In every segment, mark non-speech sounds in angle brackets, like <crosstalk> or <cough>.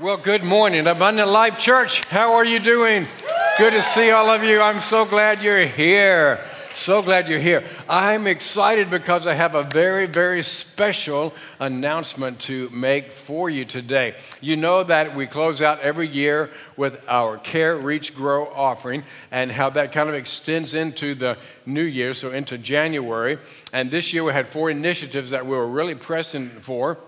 Well, good morning, Abundant Life Church. How are you doing? Good to see all of you. I'm so glad you're here. So glad you're here. I'm excited because I have a very, very special announcement to make for you today. You know that we close out every year with our Care, Reach, Grow offering and how that kind of extends into the new year, so into January. And this year we had four initiatives that we were really pressing for.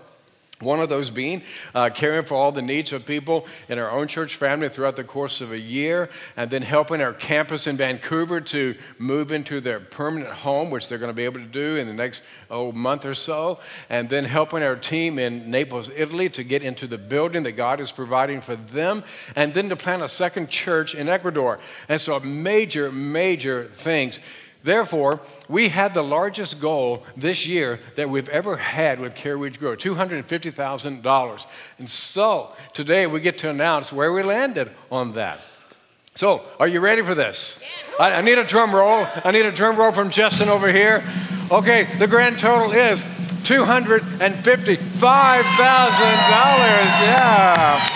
One of those being uh, caring for all the needs of people in our own church family throughout the course of a year, and then helping our campus in Vancouver to move into their permanent home, which they're going to be able to do in the next oh, month or so, and then helping our team in Naples, Italy to get into the building that God is providing for them, and then to plant a second church in Ecuador. And so, major, major things. Therefore, we had the largest goal this year that we've ever had with Care Reach Grow $250,000. And so today we get to announce where we landed on that. So, are you ready for this? Yes. I, I need a drum roll. I need a drum roll from Justin over here. Okay, the grand total is $255,000. Yeah.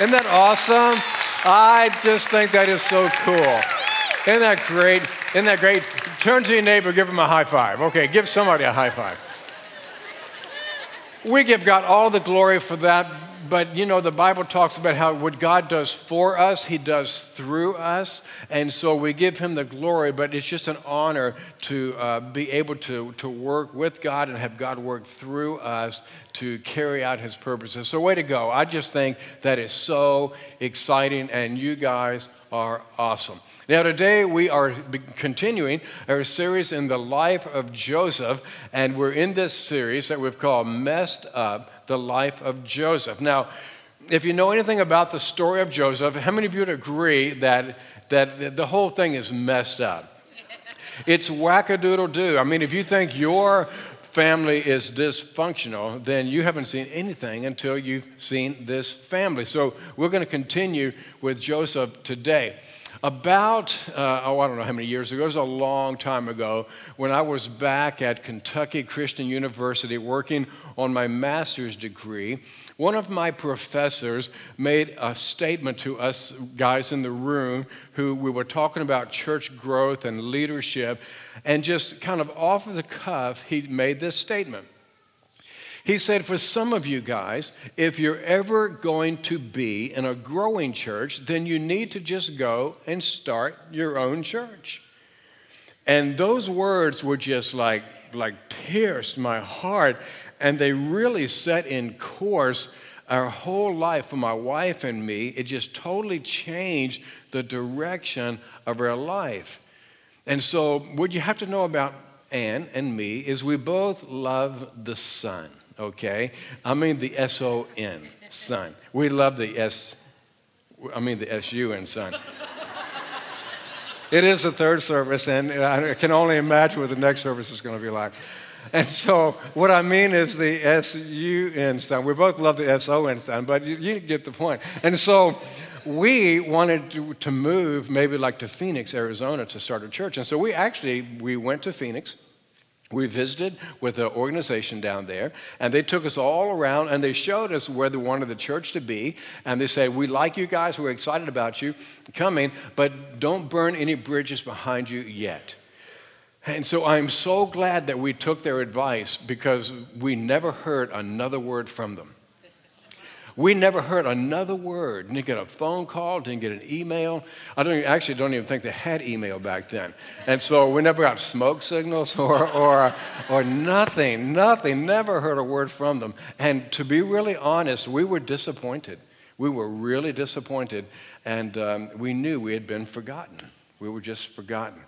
Isn't that awesome? I just think that is so cool. Isn't that great? Isn't that great? Turn to your neighbor, give him a high five. Okay, give somebody a high five. We give God all the glory for that, but you know, the Bible talks about how what God does for us, He does through us. And so we give Him the glory, but it's just an honor to uh, be able to, to work with God and have God work through us to carry out His purposes. So, way to go. I just think that is so exciting, and you guys are awesome. Now, today we are continuing our series in the life of Joseph, and we're in this series that we've called Messed Up the Life of Joseph. Now, if you know anything about the story of Joseph, how many of you would agree that, that the whole thing is messed up? It's wackadoodle doo. I mean, if you think your family is dysfunctional, then you haven't seen anything until you've seen this family. So we're going to continue with Joseph today. About, uh, oh, I don't know how many years ago, it was a long time ago, when I was back at Kentucky Christian University working on my master's degree, one of my professors made a statement to us guys in the room who we were talking about church growth and leadership, and just kind of off of the cuff, he made this statement. He said, For some of you guys, if you're ever going to be in a growing church, then you need to just go and start your own church. And those words were just like, like pierced my heart, and they really set in course our whole life for my wife and me. It just totally changed the direction of our life. And so, what you have to know about Anne and me is we both love the sun okay? I mean the S O N, son. We love the S, I mean the S U N, son. it is the third service, and I can only imagine what the next service is going to be like. And so, what I mean is the S U N son. We both love the S O N son, but you, you get the point. And so, we wanted to, to, move maybe like to Phoenix, Arizona to start a church. And so we actually, we went to Phoenix we visited with an organization down there, and they took us all around and they showed us where they wanted the church to be. And they said, We like you guys, we're excited about you coming, but don't burn any bridges behind you yet. And so I'm so glad that we took their advice because we never heard another word from them. We never heard another word. Didn't get a phone call, didn't get an email. I don't actually don't even think they had email back then. And so we never got smoke signals <laughs> or, or, or nothing, nothing, never heard a word from them. And to be really honest, we were disappointed. We were really disappointed, and um, we knew we had been forgotten. We were just forgotten.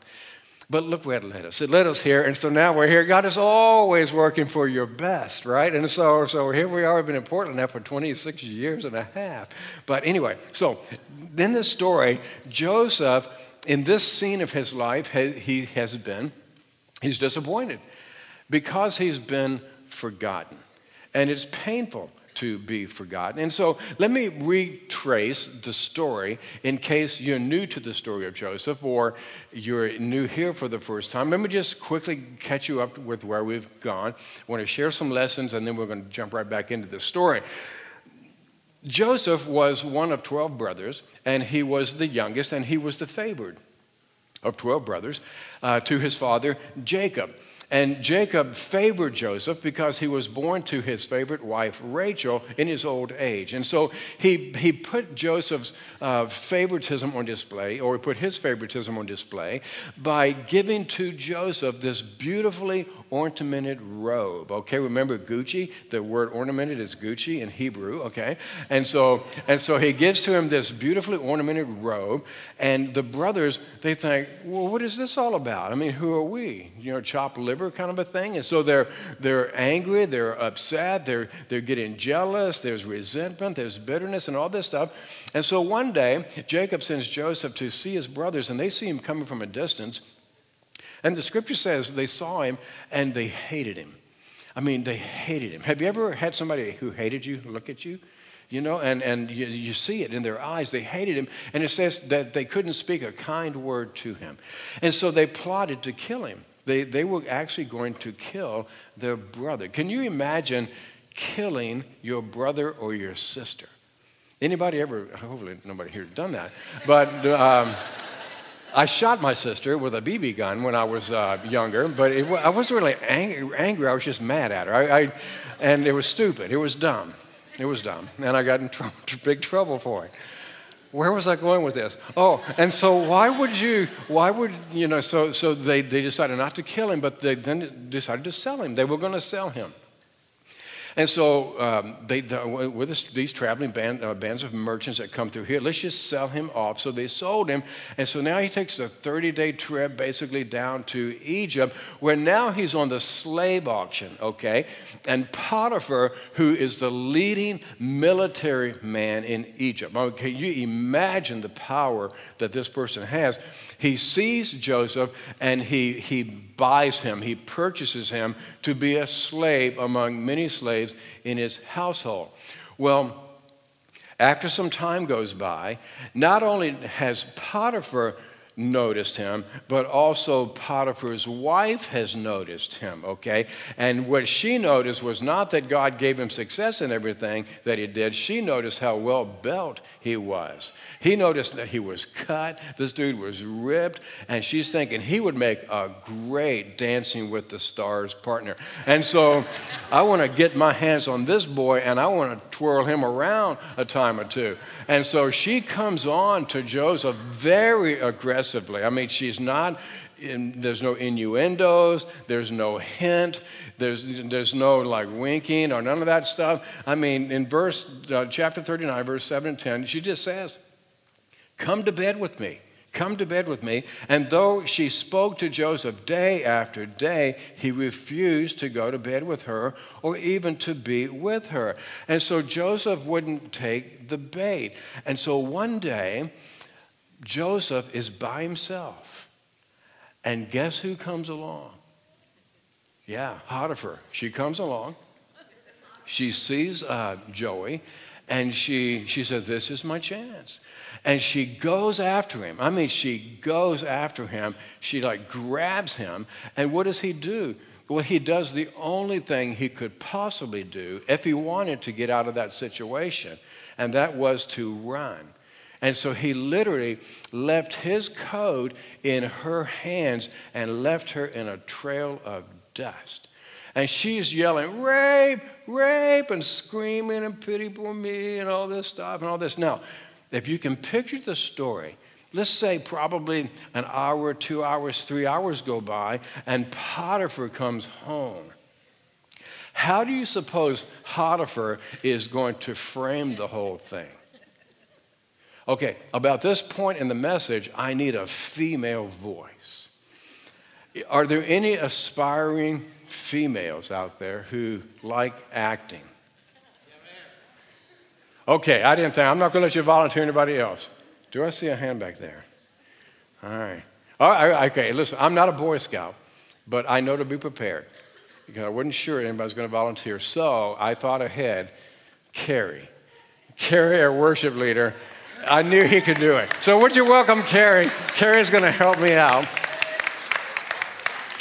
But look where it led us. It led us here, and so now we're here. God is always working for your best, right? And so, so here we are. We've been in Portland now for 26 years and a half. But anyway, so in this story, Joseph, in this scene of his life, he has been, he's disappointed because he's been forgotten. And it's painful to be forgotten. And so let me retrace the story in case you're new to the story of Joseph or you're new here for the first time. Let me just quickly catch you up with where we've gone. I want to share some lessons and then we're going to jump right back into the story. Joseph was one of 12 brothers, and he was the youngest, and he was the favored of 12 brothers uh, to his father Jacob. And Jacob favored Joseph because he was born to his favorite wife, Rachel, in his old age. And so he, he put Joseph's uh, favoritism on display, or he put his favoritism on display, by giving to Joseph this beautifully ornamented robe. Okay, remember Gucci? The word ornamented is Gucci in Hebrew, okay? And so, and so he gives to him this beautifully ornamented robe, and the brothers, they think, well, what is this all about? I mean, who are we? You know, chopped liver kind of a thing? And so they're, they're angry, they're upset, they're, they're getting jealous, there's resentment, there's bitterness, and all this stuff. And so one day, Jacob sends Joseph to see his brothers, and they see him coming from a distance. And the scripture says they saw him and they hated him. I mean, they hated him. Have you ever had somebody who hated you look at you? You know, and, and you, you see it in their eyes. They hated him. And it says that they couldn't speak a kind word to him. And so they plotted to kill him. They, they were actually going to kill their brother. Can you imagine killing your brother or your sister? Anybody ever, hopefully nobody here has done that, but um, I shot my sister with a BB gun when I was uh, younger, but it, I wasn't really angry, angry, I was just mad at her. I, I, and it was stupid. It was dumb. It was dumb. And I got in <laughs> big trouble for it. Where was I going with this? Oh, and so why would you, why would, you know, so, so they, they decided not to kill him, but they then decided to sell him. They were going to sell him. And so um, they, the, with these traveling band, uh, bands of merchants that come through here, let's just sell him off. So they sold him. And so now he takes a 30 day trip basically down to Egypt, where now he's on the slave auction, okay? And Potiphar, who is the leading military man in Egypt. Okay, you imagine the power that this person has. He sees Joseph and he, he buys him, he purchases him to be a slave among many slaves in his household. Well, after some time goes by, not only has Potiphar noticed him, but also Potiphar's wife has noticed him, okay? And what she noticed was not that God gave him success in everything that he did, she noticed how well built he was. He noticed that he was cut, this dude was ripped, and she's thinking he would make a great Dancing with the Stars partner. And so I want to get my hands on this boy and I want to twirl him around a time or two. And so she comes on to Joseph very aggressively. I mean, she's not, in, there's no innuendos, there's no hint, there's, there's no like winking or none of that stuff. I mean, in verse, uh, chapter 39, verse 7 and 10, she just says, Come to bed with me. Come to bed with me. And though she spoke to Joseph day after day, he refused to go to bed with her or even to be with her. And so Joseph wouldn't take the bait. And so one day, Joseph is by himself. And guess who comes along? Yeah, Potiphar. She comes along. She sees uh, Joey, and she, she said, This is my chance. And she goes after him. I mean, she goes after him. She like grabs him. And what does he do? Well, he does the only thing he could possibly do if he wanted to get out of that situation, and that was to run. And so he literally left his coat in her hands and left her in a trail of dust. And she's yelling, rape, rape, and screaming and pity for me and all this stuff and all this. Now, if you can picture the story, let's say probably an hour, two hours, three hours go by, and Potiphar comes home. How do you suppose Potiphar is going to frame the whole thing? Okay, about this point in the message, I need a female voice. Are there any aspiring females out there who like acting? Okay, I didn't think. I'm not going to let you volunteer anybody else. Do I see a hand back there? All right. All right. Okay, listen, I'm not a Boy Scout, but I know to be prepared because I wasn't sure anybody's going to volunteer. So I thought ahead. Carrie. Carrie, our worship leader. I knew he could do it. So would you welcome Carrie? Carrie's going to help me out.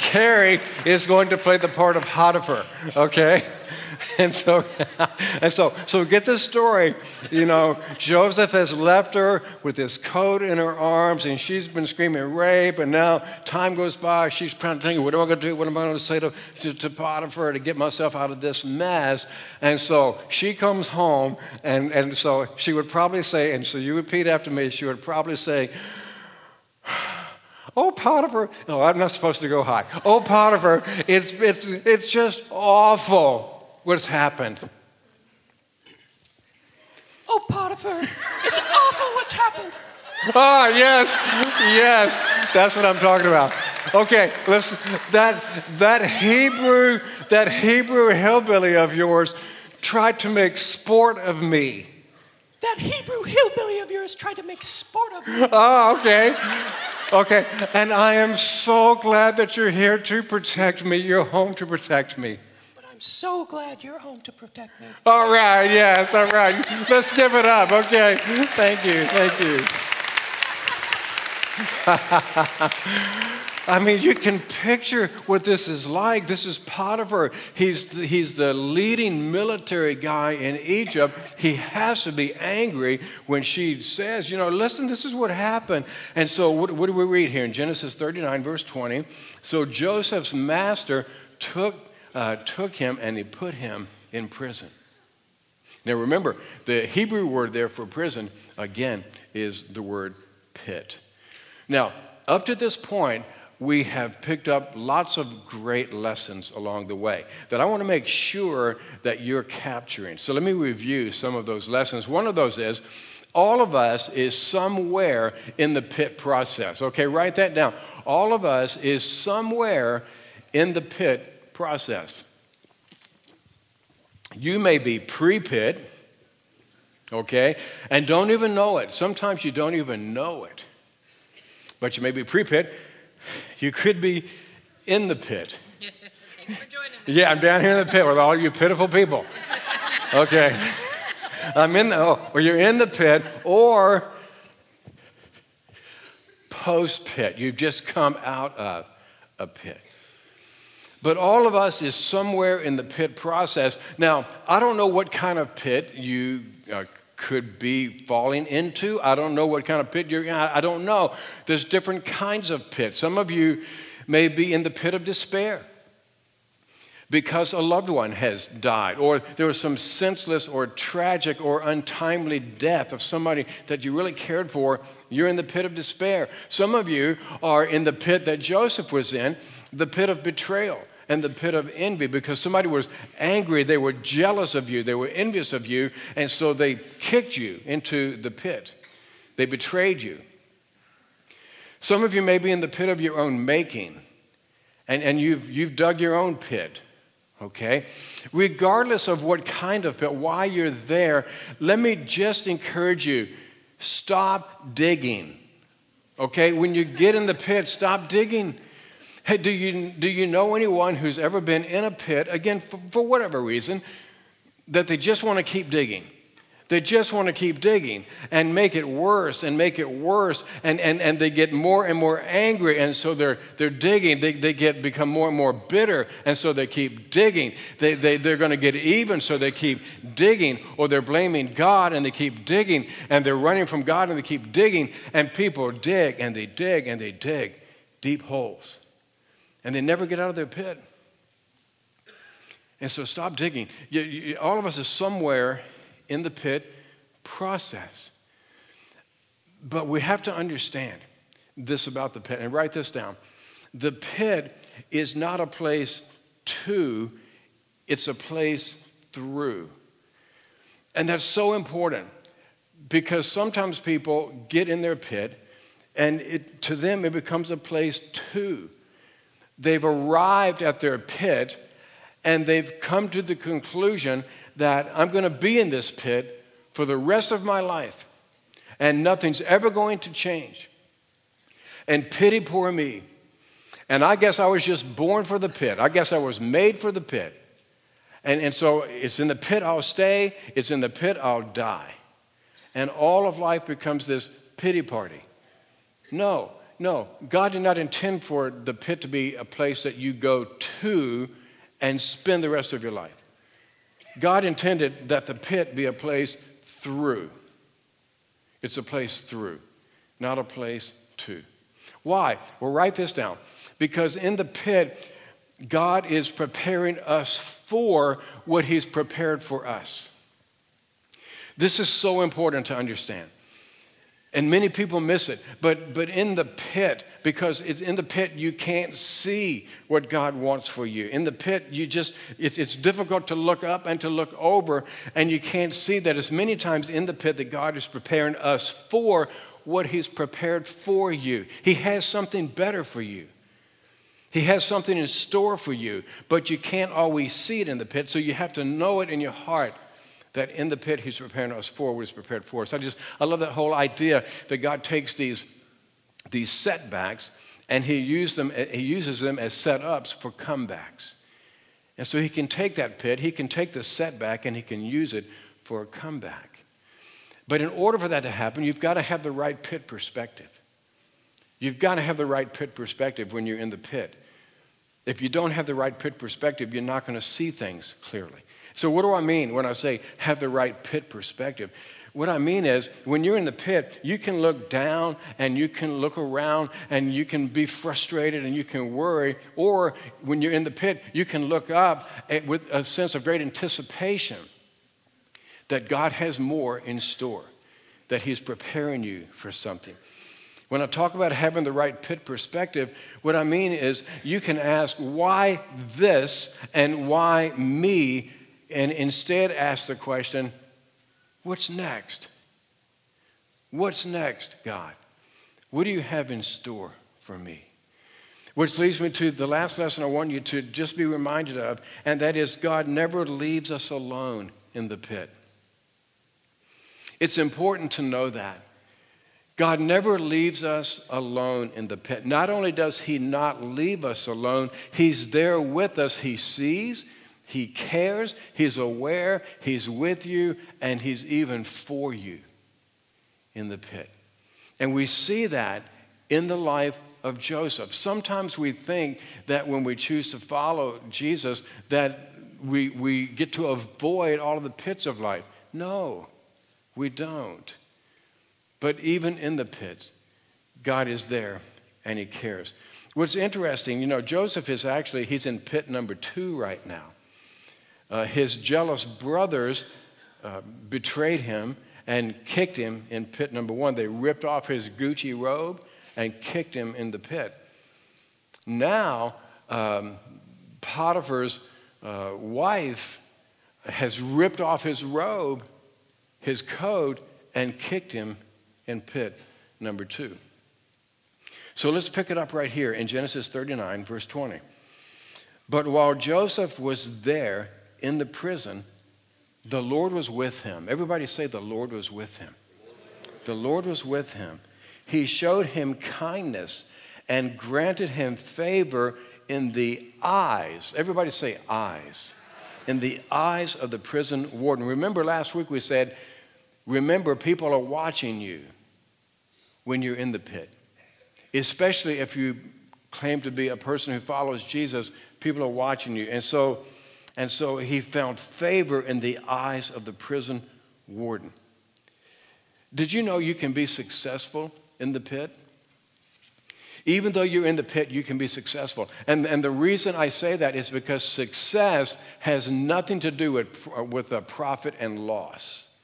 Carrie is going to play the part of Potiphar, okay? And so, <laughs> and so, so get this story. You know, Joseph has left her with his coat in her arms, and she's been screaming rape. And now time goes by. She's trying to think, what am I going to do? What am I going to say to, to, to Potiphar to get myself out of this mess? And so she comes home, and, and so she would probably say, and so you repeat after me, she would probably say, Oh, Potiphar. No, I'm not supposed to go high. Oh, Potiphar, it's, it's, it's just awful what's happened. Oh, Potiphar, it's awful what's happened. Ah, yes, yes, that's what I'm talking about. Okay, listen, that, that Hebrew, that Hebrew hillbilly of yours tried to make sport of me. That Hebrew hillbilly of yours tried to make sport of me. Oh, okay. Okay, and I am so glad that you're here to protect me. You're home to protect me. But I'm so glad you're home to protect me. All right, yes, all right. Let's give it up. Okay, thank you, thank you. <laughs> I mean, you can picture what this is like. This is Potiphar. He's the, he's the leading military guy in Egypt. He has to be angry when she says, you know, listen, this is what happened. And so, what, what do we read here in Genesis 39, verse 20? So Joseph's master took, uh, took him and he put him in prison. Now, remember, the Hebrew word there for prison, again, is the word pit. Now, up to this point, we have picked up lots of great lessons along the way that I want to make sure that you're capturing. So let me review some of those lessons. One of those is all of us is somewhere in the pit process. Okay, write that down. All of us is somewhere in the pit process. You may be pre pit, okay, and don't even know it. Sometimes you don't even know it. But you may be pre pit you could be in the pit. <laughs> Yeah, I'm down here in the pit with all you pitiful people. Okay. I'm in the, oh, or you're in the pit, or post pit. You've just come out of a pit. But all of us is somewhere in the pit process. Now, I don't know what kind of pit you uh, could be falling into. I don't know what kind of pit you're in. I don't know. There's different kinds of pits. Some of you may be in the pit of despair because a loved one has died, or there was some senseless or tragic or untimely death of somebody that you really cared for. You're in the pit of despair. Some of you are in the pit that Joseph was in, the pit of betrayal and the pit of envy because somebody was angry, they were jealous of you, they were envious of you, and so they kicked you into the pit. They betrayed you. Some of you may be in the pit of your own making, and, and you've, you've dug your own pit. Okay? Regardless of what kind of pit, why you're there, let me just encourage you stop digging. Okay? When you get in the pit, stop digging. Hey, do you, do you know anyone who's ever been in a pit, again, for, for whatever reason, that they just want to keep digging? They just want to keep digging and make it worse and make it worse. And, and, and they get more and more angry. And so they're, they're digging. They, they get, become more and more bitter. And so they keep digging. They, they, they're going to get even. So they keep digging. Or they're blaming God and they keep digging. And they're running from God and they keep digging. And people dig and they dig and they dig deep holes and they never get out of their pit. And so stop digging. You, you, all of us are somewhere in the pit process. But we have to understand this about the pit, and write this down. The pit is not a place to, it's a place through. And that's so important because sometimes people get in their pit and it, to them it becomes a place to. They've arrived at their pit and they've come to the conclusion that I'm going to be in this pit for the rest of my life and nothing's ever going to change. And pity poor me. And I guess I was just born for the pit. I guess I was made for the pit. And, and so it's in the pit I'll stay, it's in the pit I'll die. And all of life becomes this pity party. No, no, God did not intend for the pit to be a place that you go to and spend the rest of your life. God intended that the pit be a place through. It's a place through, not a place to. Why? Well, write this down. Because in the pit, God is preparing us for what He's prepared for us. This is so important to understand. And many people miss it. But, but in the pit, because it's in the pit, you can't see what God wants for you. In the pit, you just, it, it's difficult to look up and to look over, and you can't see that. It's many times in the pit that God is preparing us for what He's prepared for you. He has something better for you. He has something in store for you, but you can't always see it in the pit, so you have to know it in your heart that in the pit he's preparing us for what he's prepared for us. I just I love that whole idea that God takes these these setbacks and he uses them he uses them as setups for comebacks. And so he can take that pit, he can take the setback and he can use it for a comeback. But in order for that to happen, you've got to have the right pit perspective. You've got to have the right pit perspective when you're in the pit. If you don't have the right pit perspective, you're not going to see things clearly. So, what do I mean when I say have the right pit perspective? What I mean is, when you're in the pit, you can look down and you can look around and you can be frustrated and you can worry. Or when you're in the pit, you can look up with a sense of great anticipation that God has more in store, that He's preparing you for something. When I talk about having the right pit perspective, what I mean is you can ask, why this and why me and instead ask the question, What's next? What's next, God? What do you have in store for me? Which leads me to the last lesson I want you to just be reminded of, and that is God never leaves us alone in the pit. It's important to know that. God never leaves us alone in the pit. Not only does He not leave us alone, He's there with us. He sees, he cares, He's aware, He's with you, and He's even for you in the pit. And we see that in the life of Joseph. Sometimes we think that when we choose to follow Jesus, that we, we get to avoid all of the pits of life. No, we don't. But even in the pits, God is there and He cares. What's interesting, you know, Joseph is actually, he's in pit number two right now. Uh, his jealous brothers uh, betrayed him and kicked him in pit number one. They ripped off his Gucci robe and kicked him in the pit. Now, um, Potiphar's uh, wife has ripped off his robe, his coat, and kicked him in pit number two. So let's pick it up right here in Genesis 39, verse 20. But while Joseph was there in the prison, the Lord was with him. Everybody say, The Lord was with him. The Lord was with him. He showed him kindness and granted him favor in the eyes. Everybody say, eyes. In the eyes of the prison warden. Remember last week we said, Remember, people are watching you when you're in the pit, especially if you claim to be a person who follows Jesus. People are watching you. And so, and so he found favor in the eyes of the prison warden. Did you know you can be successful in the pit? Even though you're in the pit, you can be successful. And, and the reason I say that is because success has nothing to do with, with a profit and loss,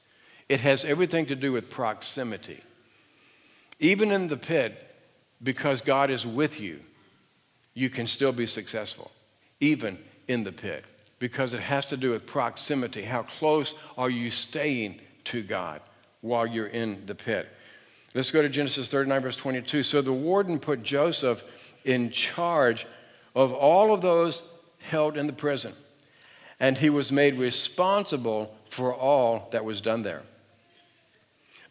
it has everything to do with proximity. Even in the pit, because God is with you, you can still be successful, even in the pit because it has to do with proximity. How close are you staying to God while you're in the pit? Let's go to Genesis 39, verse 22. So the warden put Joseph in charge of all of those held in the prison, and he was made responsible for all that was done there.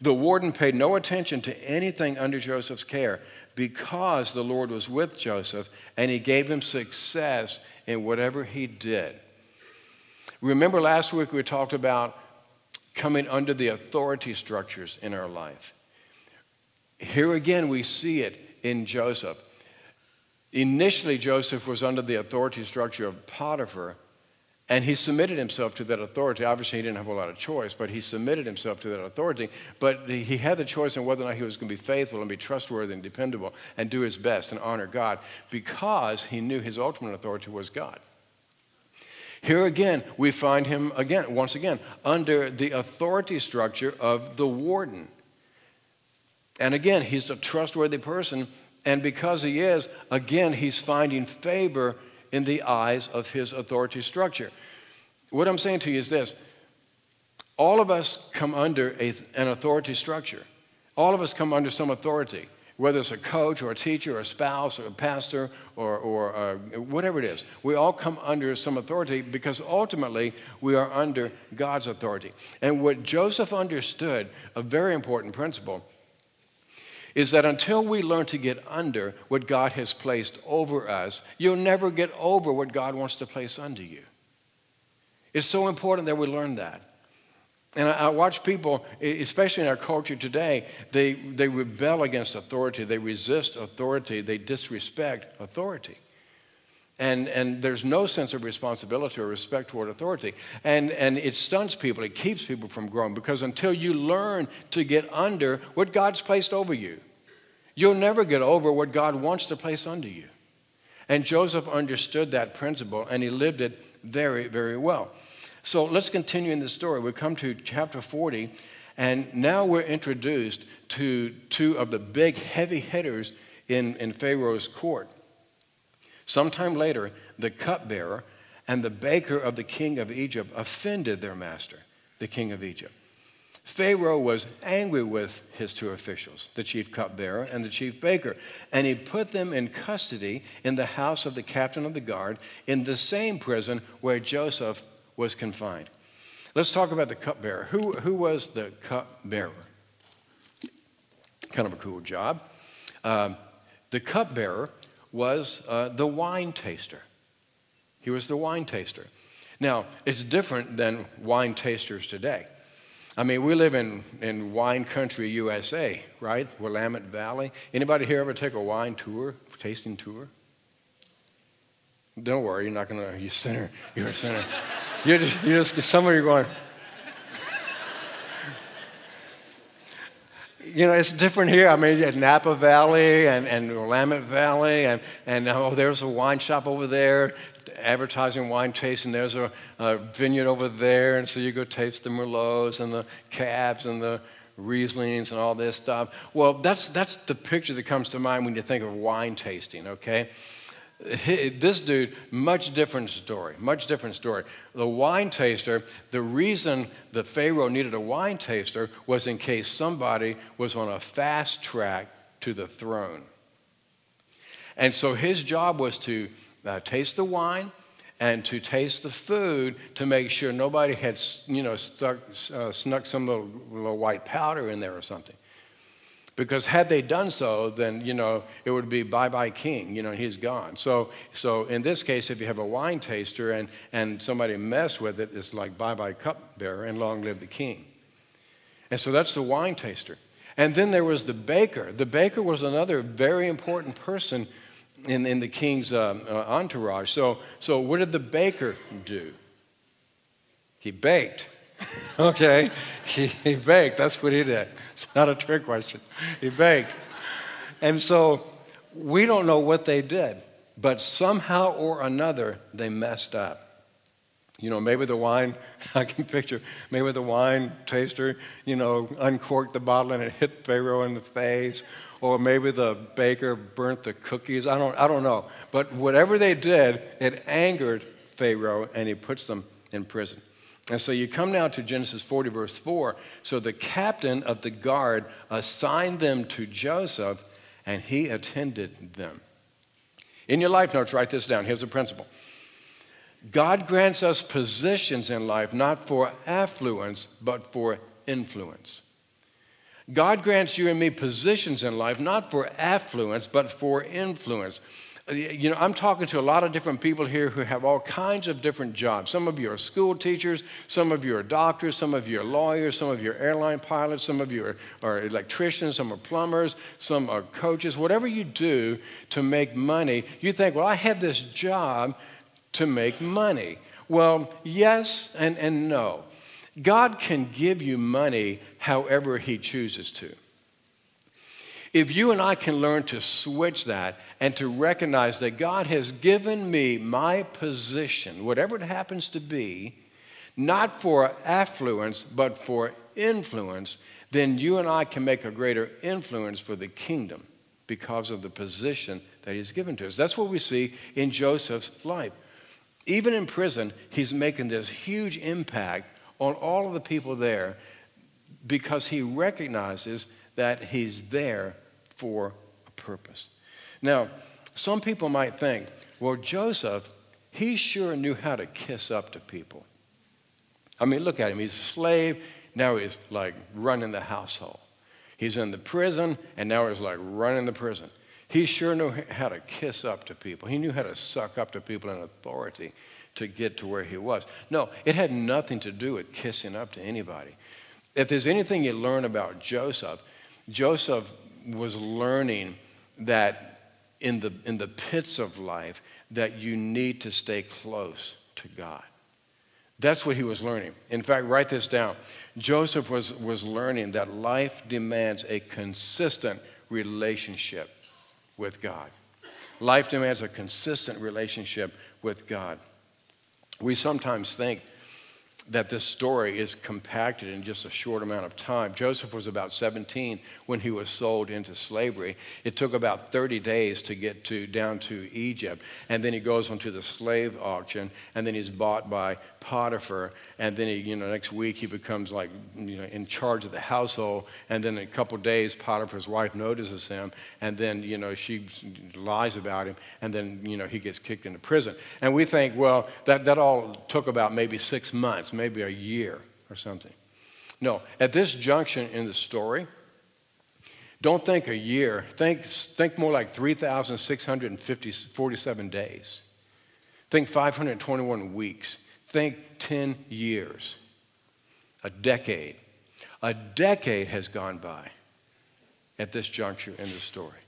The warden paid no attention to anything under Joseph's care because the Lord was with Joseph and he gave him success in whatever he did. Remember last week we talked about coming under the authority structures in our life. Here again, we see it in Joseph. Initially, Joseph was under the authority structure of Potiphar, and he submitted himself to that authority. Obviously, he didn't have a lot of choice, but he submitted himself to that authority. But he had the choice on whether or not he was going to be faithful and be trustworthy and dependable and do his best and honor God because he knew his ultimate authority was God. Here again, we find him again, once again, under the authority structure of the warden. And again, he's a trustworthy person. And because he is, again, he's finding favor in the eyes of his authority structure. What I'm saying to you is this all of us come under a, an authority structure, all of us come under some authority. Whether it's a coach or a teacher or a spouse or a pastor or, or uh, whatever it is, we all come under some authority because ultimately we are under God's authority. And what Joseph understood, a very important principle, is that until we learn to get under what God has placed over us, you'll never get over what God wants to place under you. It's so important that we learn that. And I, watch people, especially in our culture today, they, they rebel against authority, they resist authority, they disrespect authority. And, and there's no sense of responsibility or respect toward authority. And, and it stunts people, it keeps people from growing because until you learn to get under what God's placed over you, you'll never get over what God wants to place under you. And Joseph understood that principle and he lived it very, very well. So let's continue in the story. We come to chapter 40, and now we're introduced to two of the big heavy hitters in, in Pharaoh's court. Sometime later, the cupbearer and the baker of the king of Egypt offended their master, the king of Egypt. Pharaoh was angry with his two officials, the chief cupbearer and the chief baker, and he put them in custody in the house of the captain of the guard in the same prison where Joseph was confined. Let's talk about the cupbearer. Who, who was the cupbearer? Kind of a cool job. Um, the cupbearer was uh, the wine taster. He was the wine taster. Now, it's different than wine tasters today. I mean, we live in, in wine country USA, right? Willamette Valley. Anybody here ever take a wine tour, tasting tour? Don't worry, you're not going to, you sinner, you're a sinner. You're just, you're just some of you going, you know, it's different here. I mean, at Napa Valley and, and Willamette Valley, and, and uh, oh, there's a wine shop over there advertising wine tasting. There's a, a, vineyard over there, and so you go taste the Merlots and the Cabs and the Rieslings and all this stuff. Well, that's, that's the picture that comes to mind when you think of wine tasting, okay? This dude, much different story, much different story. The wine taster, the reason the Pharaoh needed a wine taster was in case somebody was on a fast track to the throne. And so his job was to uh, taste the wine and to taste the food to make sure nobody had, you know, stuck, uh, snuck some little, little white powder in there or something. Because had they done so, then, you know, it would be bye bye king, you know, he's gone. So, so in this case, if you have a wine taster and, and somebody mess with it, it's like bye bye cupbearer and long live the king. And so that's the wine taster. And then there was the baker. The baker was another very important person in, in the king's uh, uh, entourage. So, so, what did the baker do? He baked. <laughs> okay? He, he baked. That's what he did. It's not a trick question. He baked. And so we don't know what they did, but somehow or another they messed up. You know, maybe the wine, <laughs> I can picture, maybe the wine taster, you know, uncorked the bottle and it hit Pharaoh in the face, or maybe the baker burnt the cookies. I don't, I don't know. But whatever they did, it angered Pharaoh and he puts them in prison. And so you come now to Genesis 40, verse 4. So the captain of the guard assigned them to Joseph, and he attended them. In your life notes, write this down. Here's a principle God grants us positions in life not for affluence, but for influence. God grants you and me positions in life not for affluence, but for influence. Uh, You know, I'm talking to a lot of different people here who have all kinds of different jobs. Some of you are school teachers, some of you are doctors, some of you are lawyers, some of you are airline pilots, some of you are, are electricians, some are plumbers, some are coaches. Whatever you do to make money, you think, well, I have this job to make money. Well, yes and, and no. God can give you money however He chooses to. If you and I can learn to switch that and to recognize that God has given me my position, whatever it happens to be, not for affluence, but for influence, then you and I can make a greater influence for the kingdom because of the position that He's given to us. That's what we see in Joseph's life. Even in prison, he's making this huge impact on all of the people there because he recognizes that he's there for a purpose. Now, some people might think, well, Joseph, he sure knew how to kiss up to people. I mean, look at him. He's a slave. Now he's like running the household. He's in the prison, and now he's like running the prison. He sure knew how to kiss up to people. He knew how to suck up to people in authority to get to where he was. No, it had nothing to do with kissing up to anybody. If there's anything you learn about Joseph, Joseph was learning that in the, in the pits of life that you need to stay close to God. That's what he was learning. In fact, write this down. Joseph was, was learning that life demands a consistent relationship with God. Life demands a consistent relationship with God. We sometimes think that this story is compacted in just a short amount of time. Joseph was about 17 when he was sold into slavery. It took about 30 days to get to down to Egypt, and then he goes onto the slave auction, and then he's bought by Potiphar, and then he, you know, next week he becomes like, you know, in charge of the household, and then in a couple days Potiphar's wife notices him, and then, you know, she lies about him, and then, you know, he gets kicked into prison. And we think, well, that, that all took about maybe six months maybe a year or something. No, at this junction in the story, don't think a year. Think, think more like 3,647 days. Think 521 weeks. Think 10 years. A decade. A decade has gone by at this juncture in the story.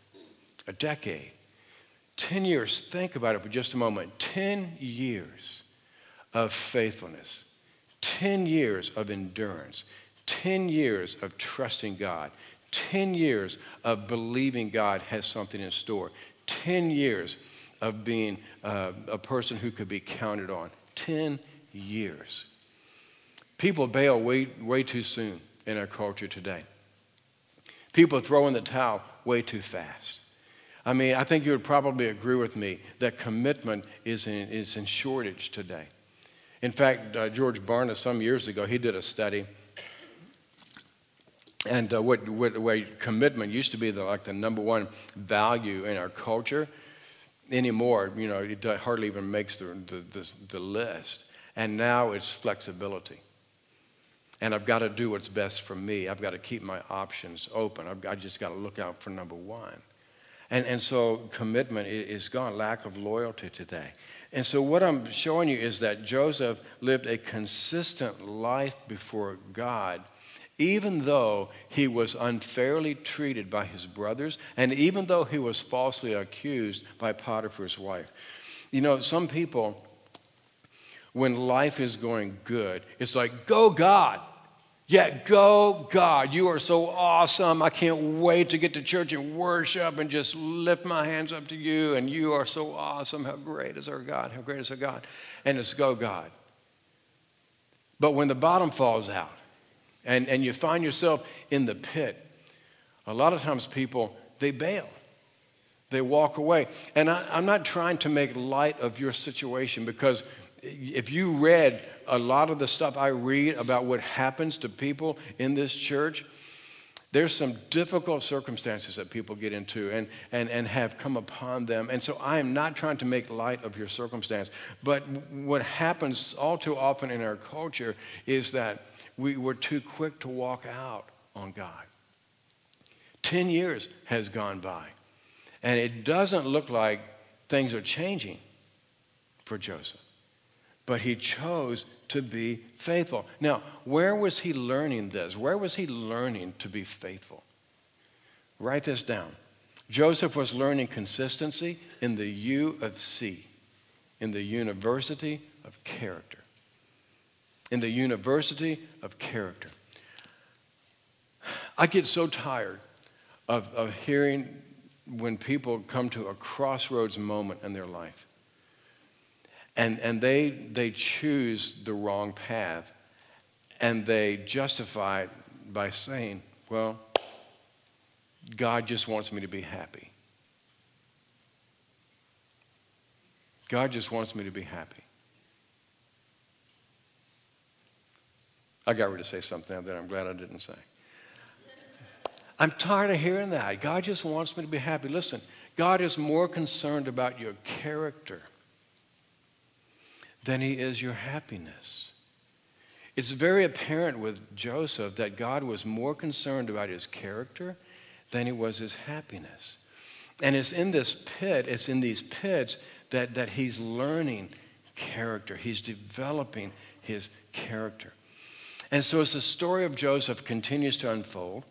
A decade. 10 years, think about it for just a moment. 10 years of faithfulness 10 years of endurance, 10 years of trusting God, 10 years of believing God has something in store, 10 years of being uh, a person who could be counted on. 10 years. People bail way, way too soon in our culture today. People throw in the towel way too fast. I mean, I think you would probably agree with me that commitment is in, is in shortage today. In fact, uh, George Barna, some years ago, he did a study. And uh, what, what, commitment used to be the, like the number one value in our culture, anymore, you know, it hardly even makes the, the, the, the list. And now it's flexibility. And I've got to do what's best for me. I've got to keep my options open. I've, I just got to look out for number one. And, and so commitment is gone, lack of loyalty today. And so, what I'm showing you is that Joseph lived a consistent life before God, even though he was unfairly treated by his brothers, and even though he was falsely accused by Potiphar's wife. You know, some people, when life is going good, it's like, go God. Yeah, go God. You are so awesome. I can't wait to get to church and worship and just lift my hands up to you. And you are so awesome. How great is our God? How great is our God? And it's go God. But when the bottom falls out and, and you find yourself in the pit, a lot of times people, they bail. They walk away. And I, I'm not trying to make light of your situation because if you read a lot of the stuff I read about what happens to people in this church, there's some difficult circumstances that people get into and, and, and have come upon them. And so I am not trying to make light of your circumstance. But what happens all too often in our culture is that we, we're too quick to walk out on God. Ten years has gone by, and it doesn't look like things are changing for Joseph. But he chose to be faithful. Now, where was he learning this? Where was he learning to be faithful? Write this down. Joseph was learning consistency in the U of C, in the University of Character. In the University of Character. I get so tired of, of hearing when people come to a crossroads moment in their life and, and they, they choose the wrong path and they justify it by saying, well, God just wants me to be happy. God just wants me to be happy. I got ready to say something that I'm glad I didn't say. I'm tired of hearing that. God just wants me to be happy. Listen, God is more concerned about your character than he is your happiness. It's very apparent with Joseph that God was more concerned about his character than he was his happiness. And it's in this pit, it's in these pits that, that he's learning character. He's developing his character. And so as the story of Joseph continues to unfold,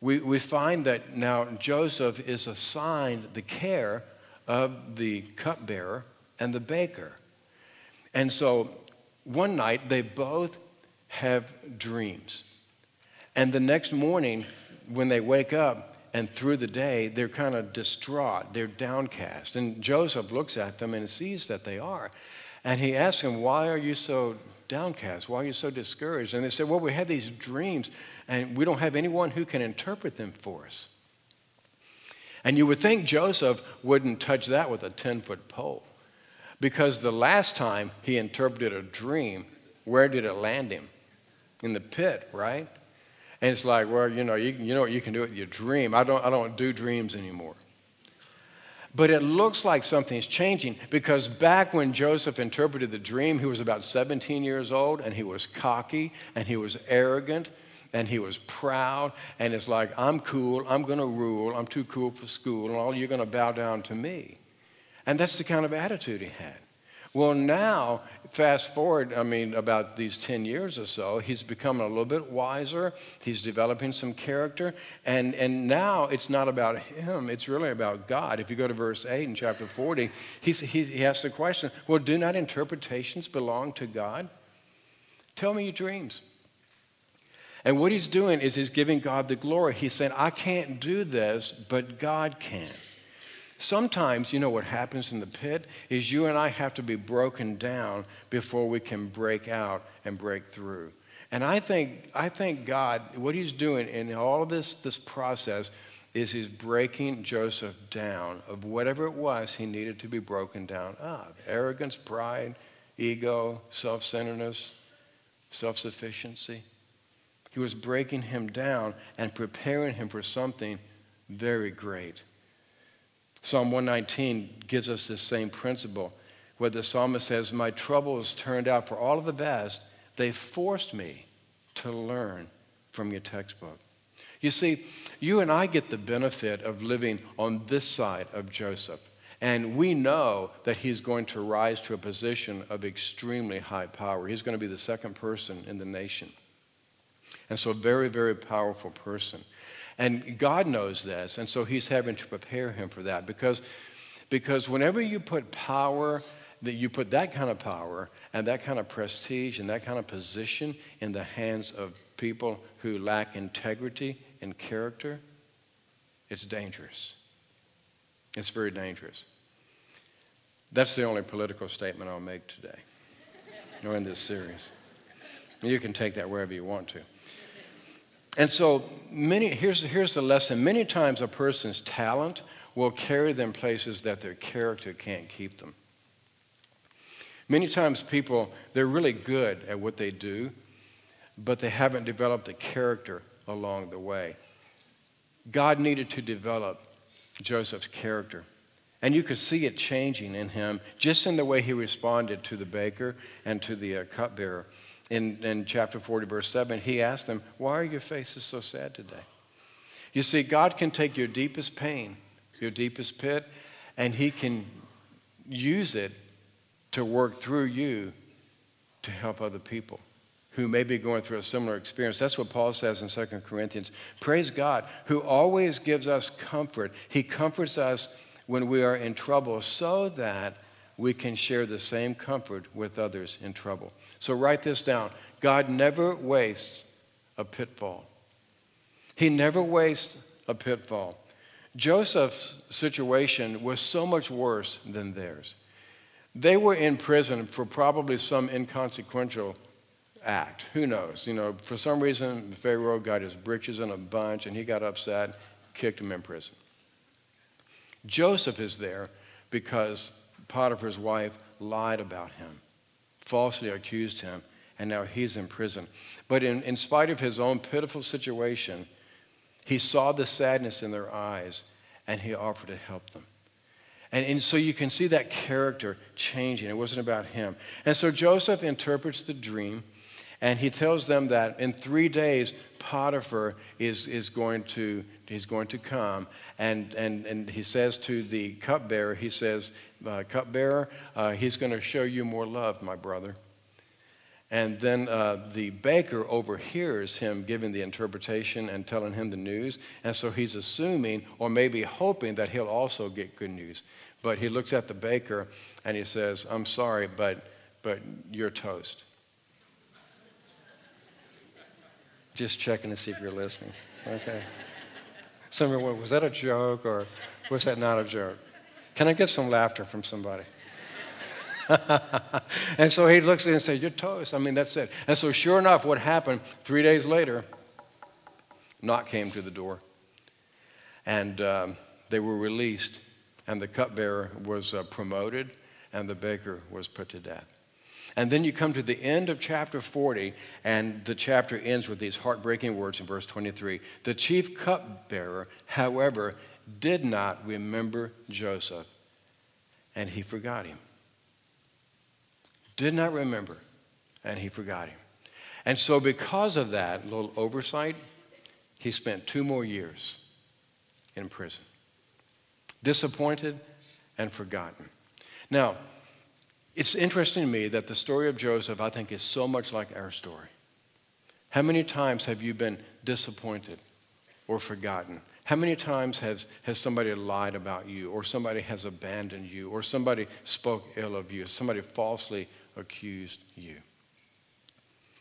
we, we find that now Joseph is assigned the care of the cupbearer and the baker. And so one night they both have dreams. And the next morning, when they wake up and through the day, they're kind of distraught, they're downcast. And Joseph looks at them and sees that they are. And he asks them, Why are you so downcast? Why are you so discouraged? And they said, Well, we had these dreams and we don't have anyone who can interpret them for us. And you would think Joseph wouldn't touch that with a 10 foot pole because the last time he interpreted a dream, where did it land him? In the pit, right? And it's like, well, you know, you, you know what you can do with your dream. I don't, I don't do dreams anymore. But it looks like something's changing because back when Joseph interpreted the dream, he was about 17 years old and he was cocky and he was arrogant and he was proud. And it's like, I'm cool, I'm going to rule, I'm too cool for school, and all you're going to bow down to me. And that's the kind of attitude he had. Well, now, fast forward, I mean, about these 10 years or so, he's becoming a little bit wiser. He's developing some character. And, and now it's not about him, it's really about God. If you go to verse 8 in chapter 40, he's, he, he asks the question well, do not interpretations belong to God? Tell me your dreams. And what he's doing is he's giving God the glory. He's saying, I can't do this, but God can. Sometimes, you know what happens in the pit is you and I have to be broken down before we can break out and break through. And I think, I think God, what he's doing in all of this, this process is he's breaking Joseph down of whatever it was he needed to be broken down of arrogance, pride, ego, self centeredness, self sufficiency. He was breaking him down and preparing him for something very great. Psalm 119 gives us this same principle where the psalmist says, My troubles turned out for all of the best. They forced me to learn from your textbook. You see, you and I get the benefit of living on this side of Joseph. And we know that he's going to rise to a position of extremely high power. He's going to be the second person in the nation. And so, a very, very powerful person. And God knows this, and so He's having to prepare him for that because, because whenever you put power, that you put that kind of power and that kind of prestige and that kind of position in the hands of people who lack integrity and character, it's dangerous. It's very dangerous. That's the only political statement I'll make today or in this series. You can take that wherever you want to. And so, many, here's, here's the lesson many times a person's talent will carry them places that their character can't keep them. Many times, people, they're really good at what they do, but they haven't developed the character along the way. God needed to develop Joseph's character. And you could see it changing in him just in the way he responded to the baker and to the uh, cupbearer in, in chapter 40, verse 7, he asked them, Why are your faces so sad today? You see, God can take your deepest pain, your deepest pit, and he can use it to work through you to help other people who may be going through a similar experience. That's what Paul says in 2 Corinthians. Praise God, who always gives us comfort. He comforts us when we are in trouble so that we can share the same comfort with others in trouble. So write this down God never wastes a pitfall. He never wastes a pitfall. Joseph's situation was so much worse than theirs. They were in prison for probably some inconsequential act. Who knows? You know, for some reason, Pharaoh got his britches in a bunch and he got upset, kicked him in prison. Joseph is there because Potiphar's wife lied about him, falsely accused him, and now he's in prison. But in, in spite of his own pitiful situation, he saw the sadness in their eyes and he offered to help them. And, and so you can see that character changing. It wasn't about him. And so Joseph interprets the dream and he tells them that in three days, Potiphar is, is going to he's going to come and, and, and he says to the cupbearer he says uh, cupbearer uh, he's going to show you more love my brother and then uh, the baker overhears him giving the interpretation and telling him the news. And so he's assuming, or maybe hoping, that he'll also get good news. But he looks at the baker and he says, I'm sorry, but, but you're toast. Just checking to see if you're listening. Okay. Some of you, was that a joke or was that not a joke? Can I get some laughter from somebody? <laughs> and so he looks at it and says, You're toast. I mean, that's it. And so, sure enough, what happened three days later, knock came to the door. And um, they were released, and the cupbearer was uh, promoted, and the baker was put to death. And then you come to the end of chapter 40, and the chapter ends with these heartbreaking words in verse 23. The chief cupbearer, however, did not remember Joseph, and he forgot him did not remember, and he forgot him. And so, because of that little oversight, he spent two more years in prison, disappointed and forgotten. Now, it's interesting to me that the story of Joseph, I think, is so much like our story. How many times have you been disappointed or forgotten? How many times has, has somebody lied about you, or somebody has abandoned you, or somebody spoke ill of you, somebody falsely accused you.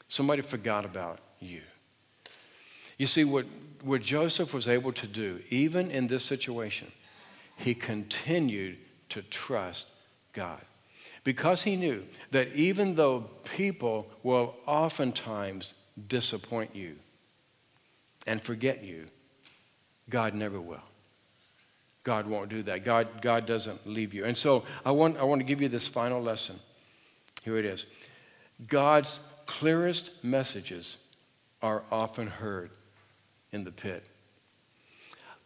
Somebody forgot about you. You see, what, what Joseph was able to do, even in this situation, he continued to trust God. Because he knew that even though people will oftentimes disappoint you and forget you, God never will. God won't do that. God, God doesn't leave you. And so I want, I want to give you this final lesson. Here it is God's clearest messages are often heard in the pit.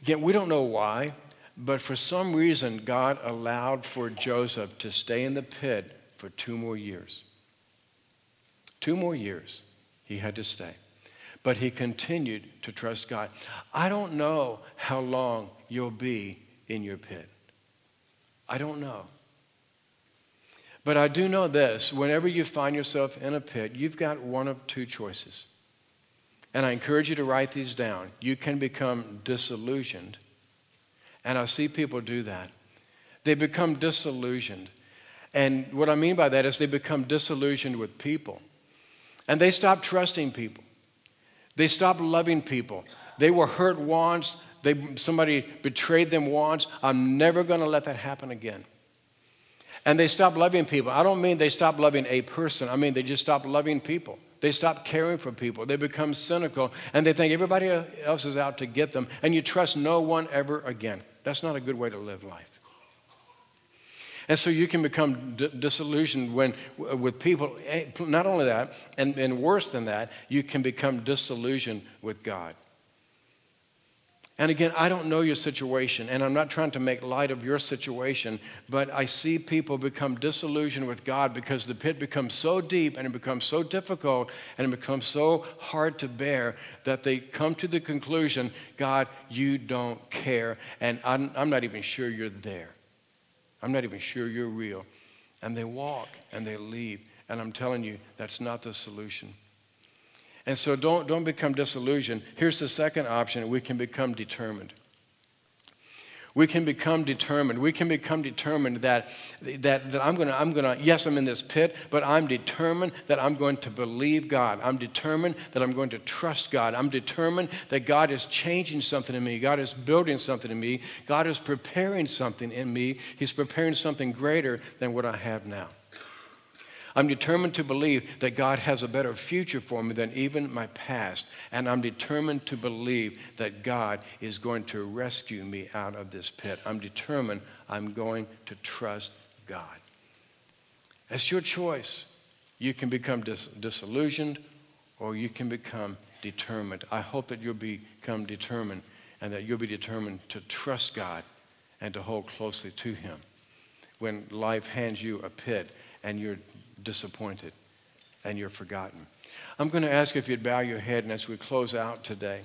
Again, we don't know why, but for some reason, God allowed for Joseph to stay in the pit for two more years. Two more years he had to stay. But he continued to trust God. I don't know how long you'll be in your pit. I don't know. But I do know this whenever you find yourself in a pit, you've got one of two choices. And I encourage you to write these down. You can become disillusioned. And I see people do that. They become disillusioned. And what I mean by that is they become disillusioned with people. And they stop trusting people. They stop loving people. They were hurt once. They, somebody betrayed them once. I'm never going to let that happen again. And they stop loving people. I don't mean they stop loving a person, I mean they just stop loving people. They stop caring for people. They become cynical and they think everybody else is out to get them, and you trust no one ever again. That's not a good way to live life. And so you can become d- disillusioned when, with people. Eh, not only that, and, and worse than that, you can become disillusioned with God. And again, I don't know your situation, and I'm not trying to make light of your situation, but I see people become disillusioned with God because the pit becomes so deep and it becomes so difficult and it becomes so hard to bear that they come to the conclusion God, you don't care, and I'm, I'm not even sure you're there. I'm not even sure you're real. And they walk and they leave. And I'm telling you, that's not the solution. And so don't, don't become disillusioned. Here's the second option we can become determined. We can become determined. We can become determined that, that, that I'm going to, I'm going to, yes, I'm in this pit, but I'm determined that I'm going to believe God. I'm determined that I'm going to trust God. I'm determined that God is changing something in me. God is building something in me. God is preparing something in me. He's preparing something greater than what I have now. I'm determined to believe that God has a better future for me than even my past. And I'm determined to believe that God is going to rescue me out of this pit. I'm determined I'm going to trust God. That's your choice. You can become dis- disillusioned or you can become determined. I hope that you'll become determined and that you'll be determined to trust God and to hold closely to Him. When life hands you a pit and you're disappointed and you're forgotten. I'm going to ask if you'd bow your head and as we close out today,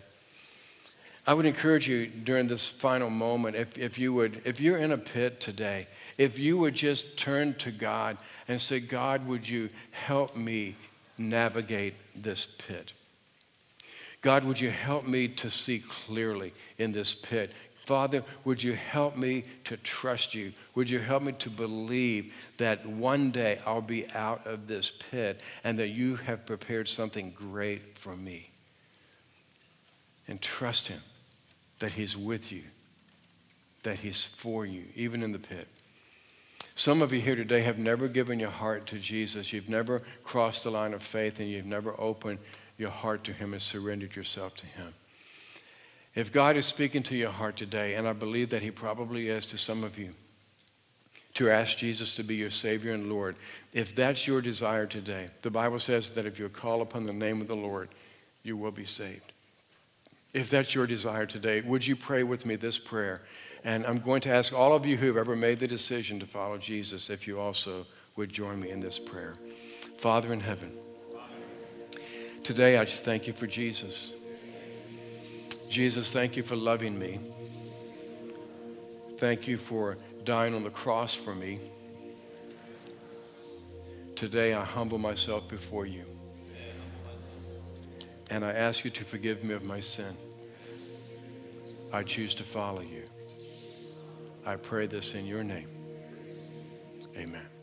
I would encourage you during this final moment, if, if you would, if you're in a pit today, if you would just turn to God and say, God, would you help me navigate this pit? God, would you help me to see clearly in this pit? Father, would you help me to trust you? Would you help me to believe that one day I'll be out of this pit and that you have prepared something great for me? And trust Him that He's with you, that He's for you, even in the pit. Some of you here today have never given your heart to Jesus. You've never crossed the line of faith and you've never opened your heart to Him and surrendered yourself to Him. If God is speaking to your heart today, and I believe that He probably is to some of you, to ask Jesus to be your Savior and Lord, if that's your desire today, the Bible says that if you call upon the name of the Lord, you will be saved. If that's your desire today, would you pray with me this prayer? And I'm going to ask all of you who have ever made the decision to follow Jesus if you also would join me in this prayer. Father in heaven, today I just thank you for Jesus. Jesus, thank you for loving me. Thank you for dying on the cross for me. Today I humble myself before you. And I ask you to forgive me of my sin. I choose to follow you. I pray this in your name. Amen.